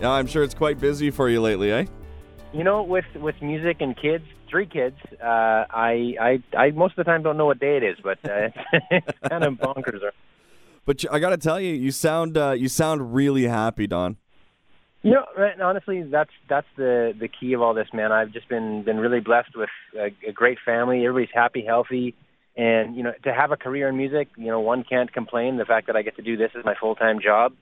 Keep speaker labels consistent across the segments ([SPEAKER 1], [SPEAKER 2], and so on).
[SPEAKER 1] Yeah, I'm sure it's quite busy for you lately, eh?
[SPEAKER 2] You know, with with music and kids, three kids, uh, I I I most of the time don't know what day it is, but uh, it's kind of bonkers.
[SPEAKER 1] But I got to tell you, you sound uh, you sound really happy, Don.
[SPEAKER 2] You know, right, honestly, that's that's the the key of all this, man. I've just been been really blessed with a, a great family. Everybody's happy, healthy, and you know, to have a career in music, you know, one can't complain. The fact that I get to do this is my full time job.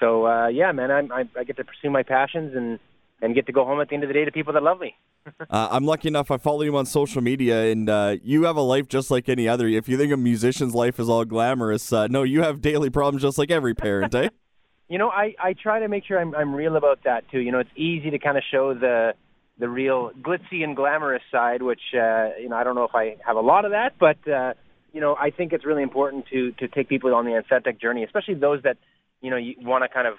[SPEAKER 2] So uh, yeah, man, I'm, I I get to pursue my passions and and get to go home at the end of the day to people that love me.
[SPEAKER 1] Uh, I'm lucky enough. I follow you on social media, and uh, you have a life just like any other. If you think a musician's life is all glamorous, uh, no, you have daily problems just like every parent, eh?
[SPEAKER 2] You know, I I try to make sure I'm I'm real about that too. You know, it's easy to kind of show the the real glitzy and glamorous side, which uh, you know I don't know if I have a lot of that, but uh, you know I think it's really important to to take people on the authentic journey, especially those that you know you want to kind of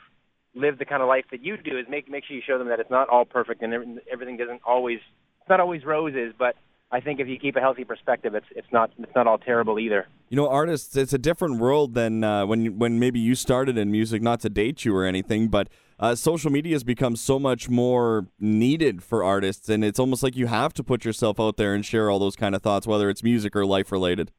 [SPEAKER 2] live the kind of life that you do. Is make make sure you show them that it's not all perfect and everything, doesn't always it's not always roses, but I think if you keep a healthy perspective, it's it's not it's not all terrible either.
[SPEAKER 1] You know, artists, it's a different world than uh, when when maybe you started in music. Not to date you or anything, but uh, social media has become so much more needed for artists, and it's almost like you have to put yourself out there and share all those kind of thoughts, whether it's music or life related.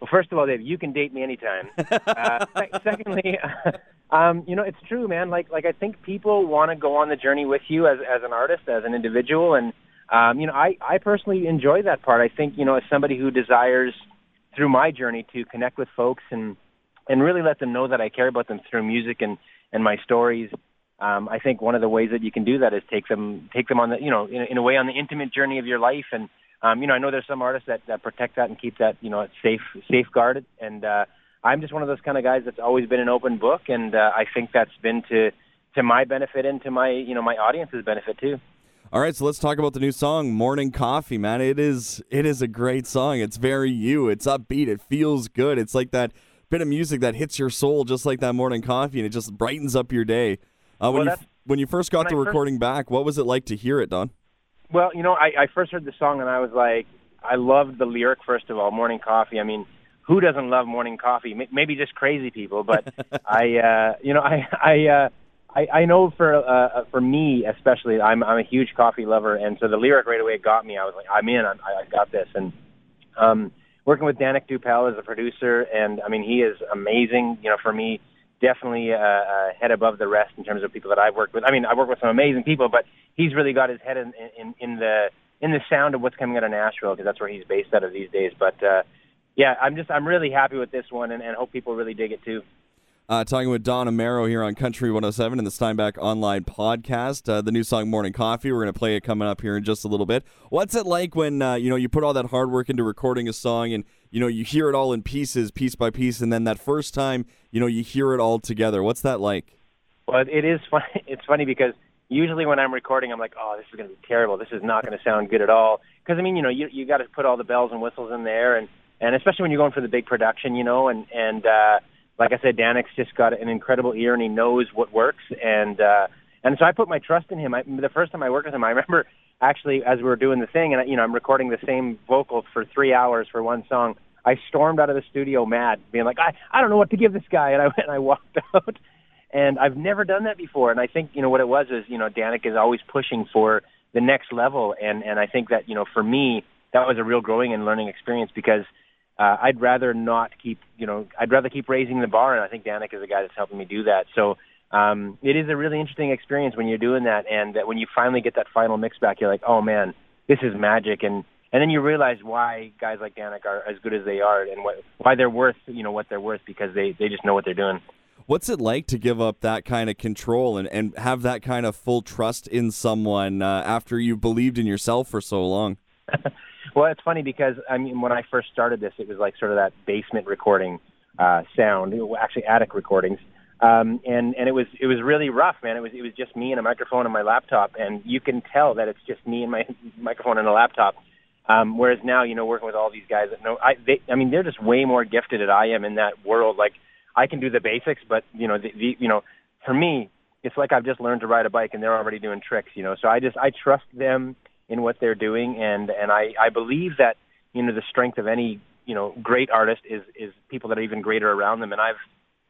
[SPEAKER 2] Well, first of all, Dave, you can date me anytime. uh, secondly, um, you know, it's true, man. Like, like I think people want to go on the journey with you as as an artist, as an individual, and um, you know, I I personally enjoy that part. I think, you know, as somebody who desires through my journey to connect with folks and and really let them know that I care about them through music and and my stories. Um, I think one of the ways that you can do that is take them take them on the you know in, in a way on the intimate journey of your life and um, you know I know there's some artists that, that protect that and keep that you know safe safeguarded and uh, I'm just one of those kind of guys that's always been an open book and uh, I think that's been to to my benefit and to my you know my audience's benefit too.
[SPEAKER 1] All right, so let's talk about the new song "Morning Coffee." Man, it is it is a great song. It's very you. It's upbeat. It feels good. It's like that bit of music that hits your soul, just like that morning coffee, and it just brightens up your day. Uh, when
[SPEAKER 2] Well,
[SPEAKER 1] you when you first got the
[SPEAKER 2] I first-
[SPEAKER 1] recording back, what was it like to hear it, Don?
[SPEAKER 2] Well, you know, I, I first heard the song and I was like, I loved the lyric first of all, "Morning Coffee." I mean, who doesn't love morning coffee? Maybe just crazy people, but I, uh, you know, I, I, uh, I, I know for uh, for me especially, I'm I'm a huge coffee lover, and so the lyric right away got me. I was like, I'm in. I'm, I I got this, and um, working with Danick Dupelle as a producer, and I mean, he is amazing. You know, for me, definitely uh, uh, head above the rest in terms of people that I've worked with. I mean, I work with some amazing people, but he's really got his head in in, in the in the sound of what's coming out of Nashville because that's where he's based out of these days. But uh, yeah, I'm just I'm really happy with this one, and, and hope people really dig it too.
[SPEAKER 1] Uh, talking with Don Amero here on Country 107 and the Steinbach Online podcast. Uh, the new song "Morning Coffee." We're going to play it coming up here in just a little bit. What's it like when uh, you know you put all that hard work into recording a song and you know you hear it all in pieces, piece by piece, and then that first time you know you hear it all together? What's that like?
[SPEAKER 2] Well, it is funny. It's funny because usually when I'm recording, I'm like, "Oh, this is going to be terrible. This is not going to sound good at all." Because I mean, you know, you you got to put all the bells and whistles in there, and and especially when you're going for the big production, you know, and and uh, like I said, Danick's just got an incredible ear, and he knows what works, and uh, and so I put my trust in him. I, the first time I worked with him, I remember actually as we were doing the thing, and you know, I'm recording the same vocal for three hours for one song. I stormed out of the studio mad, being like, I I don't know what to give this guy, and I went and I walked out. And I've never done that before. And I think, you know, what it was is, you know, Danick is always pushing for the next level. And, and I think that, you know, for me, that was a real growing and learning experience because uh, I'd rather not keep, you know, I'd rather keep raising the bar. And I think Danick is a guy that's helping me do that. So um, it is a really interesting experience when you're doing that. And that when you finally get that final mix back, you're like, oh man, this is magic. And, and then you realize why guys like Danick are as good as they are and what, why they're worth, you know, what they're worth because they, they just know what they're doing.
[SPEAKER 1] What's it like to give up that kind of control and, and have that kind of full trust in someone uh, after you believed in yourself for so long?
[SPEAKER 2] Well, it's funny because I mean, when I first started this, it was like sort of that basement recording uh, sound, actually attic recordings, um, and and it was it was really rough, man. It was it was just me and a microphone and my laptop, and you can tell that it's just me and my microphone and a laptop. Um, whereas now, you know, working with all these guys that know, I they, I mean, they're just way more gifted than I am in that world. Like, I can do the basics, but you know, the, the you know, for me, it's like I've just learned to ride a bike and they're already doing tricks, you know. So I just I trust them in what they're doing, and and I I believe that you know the strength of any you know great artist is is people that are even greater around them, and I've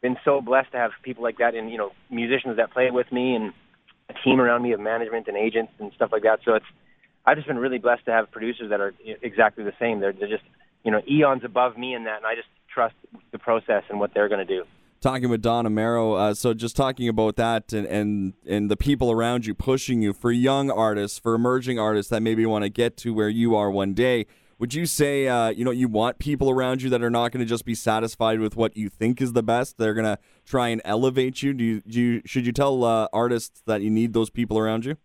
[SPEAKER 2] been so blessed to have people like that and you know musicians that play with me and a team around me of management and agents and stuff like that. So it's I've just been really blessed to have producers that are exactly the same. They're they're just you know eons above me in that, and I just trust the process and what they're going to do.
[SPEAKER 1] Talking with Don Amero, uh, so just talking about that and, and and the people around you pushing you for young artists, for emerging artists that maybe want to get to where you are one day. Would you say, uh, you know, you want people around you that are not going to just be satisfied with what you think is the best? They're going to try and elevate you. Do you, do you should you tell uh, artists that you need those people around you?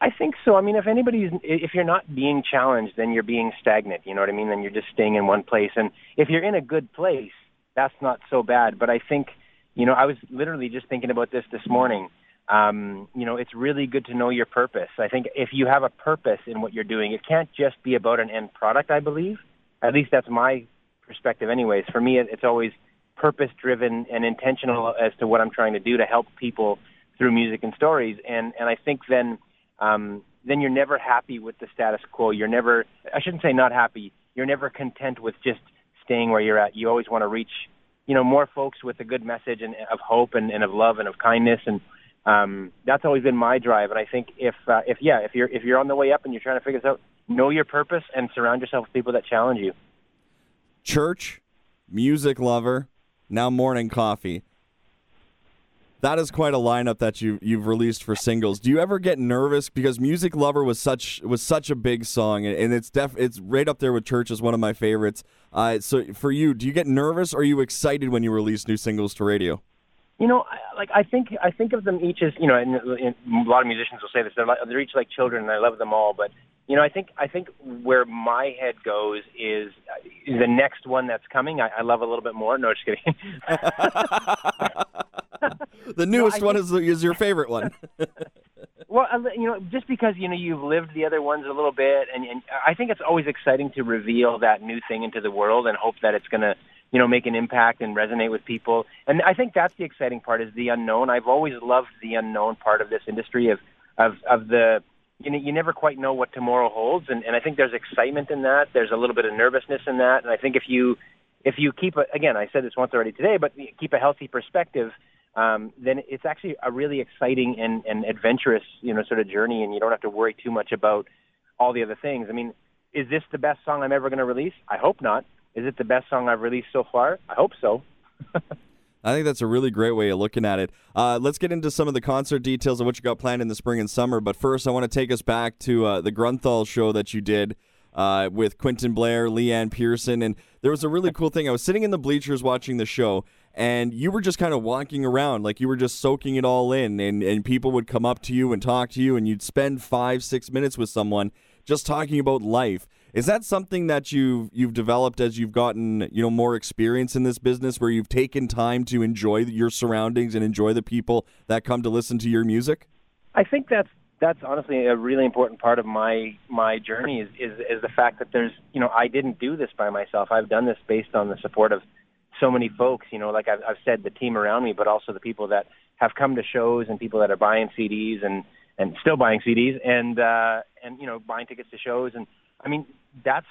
[SPEAKER 2] I think so. I mean, if anybody's, if you're not being challenged, then you're being stagnant. You know what I mean? Then you're just staying in one place. And if you're in a good place, that's not so bad. But I think, you know, I was literally just thinking about this this morning. Um, you know, it's really good to know your purpose. I think if you have a purpose in what you're doing, it can't just be about an end product. I believe, at least that's my perspective. Anyways, for me, it's always purpose driven and intentional as to what I'm trying to do to help people through music and stories. And and I think then um, then you're never happy with the status quo. You're never, I shouldn't say not happy. You're never content with just where you're at. You always want to reach, you know, more folks with a good message and of hope and, and of love and of kindness. And um, that's always been my drive. And I think if, uh, if yeah, if you're if you're on the way up and you're trying to figure this out, know your purpose and surround yourself with people that challenge you.
[SPEAKER 1] Church, music lover, now morning coffee that is quite a lineup that you you've released for singles. Do you ever get nervous because Music Lover was such was such a big song and it's def it's right up there with Church as one of my favorites. Uh, so for you, do you get nervous or are you excited when you release new singles to radio?
[SPEAKER 2] You know, like I think I think of them each as you know, and, and a lot of musicians will say this. They're, like, they're each like children, and I love them all. But you know, I think I think where my head goes is the next one that's coming. I, I love a little bit more. No, just kidding.
[SPEAKER 1] the newest no, one is is your favorite one.
[SPEAKER 2] well, uh, you know, just because you know you've lived the other ones a little bit, and, and I think it's always exciting to reveal that new thing into the world and hope that it's going to you know make an impact and resonate with people. And I think that's the exciting part is the unknown. I've always loved the unknown part of this industry of of of the you know you never quite know what tomorrow holds, and, and I think there's excitement in that. There's a little bit of nervousness in that, and I think if you if you keep a, again, I said this once already today, but keep a healthy perspective um, then it's actually a really exciting and, and adventurous, you know, sort of journey, and you don't have to worry too much about all the other things. I mean, is this the best song I'm ever going to release? I hope not. Is it the best song I've released so far? I hope so.
[SPEAKER 1] I think that's a really great way of looking at it. Uh, let's get into some of the concert details of what you got planned in the spring and summer. But first, I want to take us back to uh, the Grunthal show that you did uh, with Quinton Blair, Leanne Pearson, and there was a really cool thing. I was sitting in the bleachers watching the show, and you were just kind of walking around like you were just soaking it all in and, and people would come up to you and talk to you and you'd spend five six minutes with someone just talking about life is that something that you've you've developed as you've gotten you know more experience in this business where you've taken time to enjoy your surroundings and enjoy the people that come to listen to your music
[SPEAKER 2] i think that's that's honestly a really important part of my my journey is, is is the fact that there's you know I didn't do this by myself. I've done this based on the support of so many folks, you know, like I've, I've said, the team around me, but also the people that have come to shows and people that are buying CDs and and still buying CDs and uh, and you know buying tickets to shows and I mean that's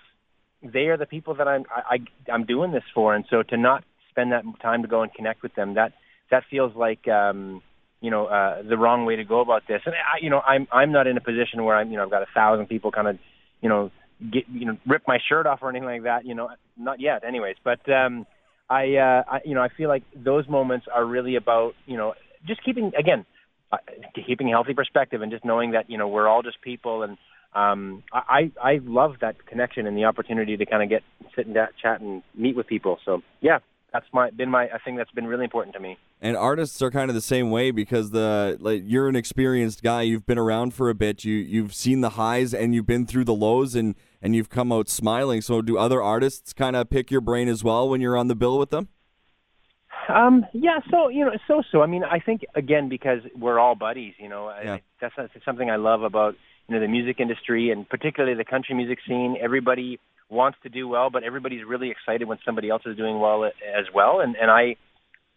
[SPEAKER 2] they are the people that I'm I, I I'm doing this for, and so to not spend that time to go and connect with them that that feels like um, you know uh, the wrong way to go about this. And I, you know I'm I'm not in a position where I'm you know I've got a thousand people kind of you know get you know rip my shirt off or anything like that. You know not yet, anyways. But um, I, uh, I, you know, I feel like those moments are really about, you know, just keeping again, uh, keeping a healthy perspective and just knowing that you know we're all just people and um, I I love that connection and the opportunity to kind of get sit and chat and meet with people. So yeah, that's my been my I think that's been really important to me.
[SPEAKER 1] And artists are kind of the same way because the like you're an experienced guy. You've been around for a bit. You you've seen the highs and you've been through the lows and and you've come out smiling. So do other artists kind of pick your brain as well when you're on the bill with them?
[SPEAKER 2] Um, yeah, so you know, so so. I mean, I think again because we're all buddies. You know,
[SPEAKER 1] yeah.
[SPEAKER 2] I, that's, that's something I love about you know the music industry and particularly the country music scene. Everybody wants to do well, but everybody's really excited when somebody else is doing well as well. And and I,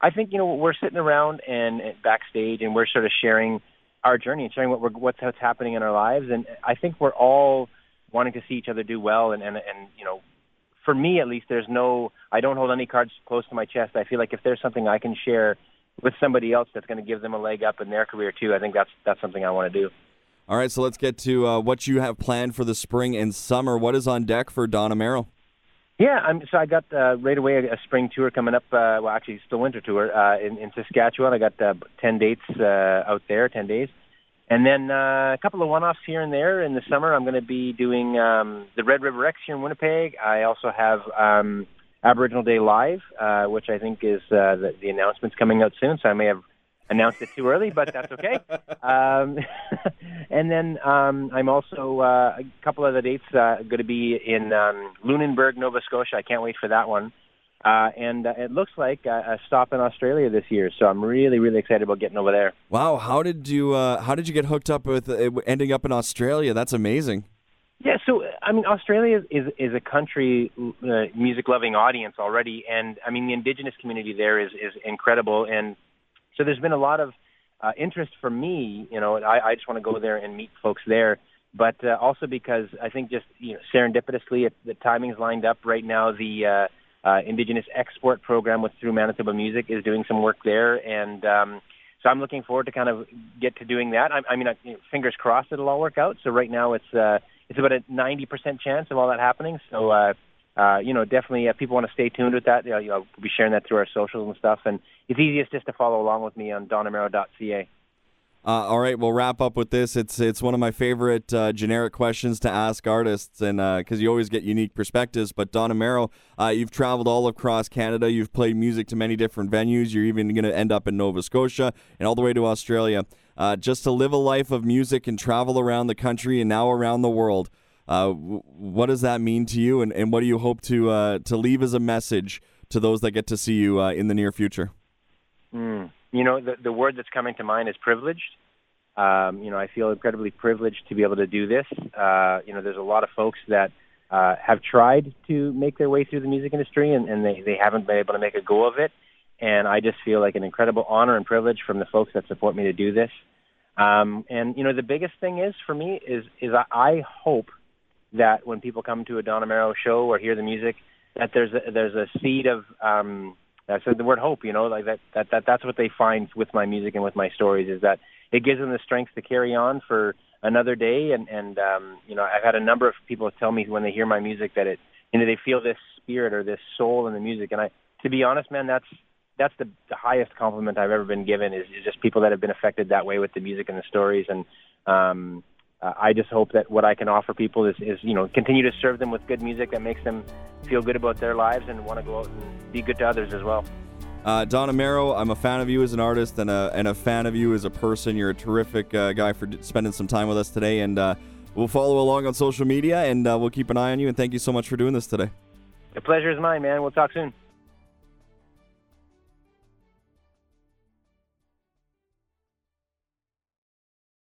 [SPEAKER 2] I think you know we're sitting around and, backstage and we're sort of sharing our journey and sharing what we're what's what's happening in our lives. And I think we're all wanting to see each other do well. And and and you know, for me at least, there's no I don't hold any cards close to my chest. I feel like if there's something I can share with somebody else that's going to give them a leg up in their career too. I think that's that's something I want to do.
[SPEAKER 1] All right, so let's get to uh, what you have planned for the spring and summer. What is on deck for Don Amero?
[SPEAKER 2] Yeah, I'm, so I got uh, right away a, a spring tour coming up. Uh, well, actually, it's the winter tour uh, in, in Saskatchewan. I got uh, ten dates uh, out there, ten days, and then uh, a couple of one-offs here and there. In the summer, I'm going to be doing um, the Red River X here in Winnipeg. I also have um, Aboriginal Day Live, uh, which I think is uh, the, the announcement's coming out soon. So I may have announced it too early, but that's okay. um, and then um, I'm also uh, a couple of the dates uh, going to be in um, Lunenburg, Nova Scotia. I can't wait for that one. Uh, and uh, it looks like a, a stop in Australia this year, so I'm really, really excited about getting over there.
[SPEAKER 1] Wow, how did you uh, how did you get hooked up with uh, ending up in Australia? That's amazing.
[SPEAKER 2] Yeah, so I mean, Australia is is a country uh, music loving audience already, and I mean the indigenous community there is is incredible, and so there's been a lot of uh, interest for me. You know, I, I just want to go there and meet folks there, but uh, also because I think just you know serendipitously it, the timing's lined up right now. The uh, uh, Indigenous Export Program with through Manitoba Music is doing some work there, and um, so I'm looking forward to kind of get to doing that. I, I mean, I, you know, fingers crossed it'll all work out. So right now it's uh, it's about a 90% chance of all that happening. So. Uh, uh, you know, definitely uh, people want to stay tuned with that. You know, you know, we'll be sharing that through our socials and stuff. And it's easiest just to follow along with me on donamero.ca.
[SPEAKER 1] Uh, all right, we'll wrap up with this. It's it's one of my favorite uh, generic questions to ask artists, and because uh, you always get unique perspectives. But Don Amero, uh, you've traveled all across Canada. You've played music to many different venues. You're even going to end up in Nova Scotia and all the way to Australia. Uh, just to live a life of music and travel around the country and now around the world. Uh, what does that mean to you, and, and what do you hope to to leave as a message to those that get to see you in the near future?
[SPEAKER 2] Mm. You know, the, the word that's coming to mind is privileged. Um, you know, I feel incredibly privileged to be able to do this. Uh, you know, there's a lot of folks that uh, have tried to make their way through the music industry and, and they, they haven't been able to make a go of it. And I just feel like an incredible honor and privilege from the folks that support me to do this. Um, and you know, the biggest thing is for me is is I hope that when people come to a Don Amero show or hear the music, that there's a, there's a seed of um, said the word hope, you know, like that, that, that, that's what they find with my music and with my stories is that it gives them the strength to carry on for another day. And, and, um, you know, I've had a number of people tell me when they hear my music that it, you know, they feel this spirit or this soul in the music. And I, to be honest, man, that's, that's the, the highest compliment I've ever been given is, is just people that have been affected that way with the music and the stories. And, um, uh, I just hope that what I can offer people is, is, you know, continue to serve them with good music that makes them feel good about their lives and want to go out and be good to others as well.
[SPEAKER 1] Uh, Don Amero, I'm a fan of you as an artist and a, and a fan of you as a person. You're a terrific uh, guy for spending some time with us today, and uh, we'll follow along on social media and uh, we'll keep an eye on you. And thank you so much for doing this today.
[SPEAKER 2] The pleasure is mine, man. We'll talk soon.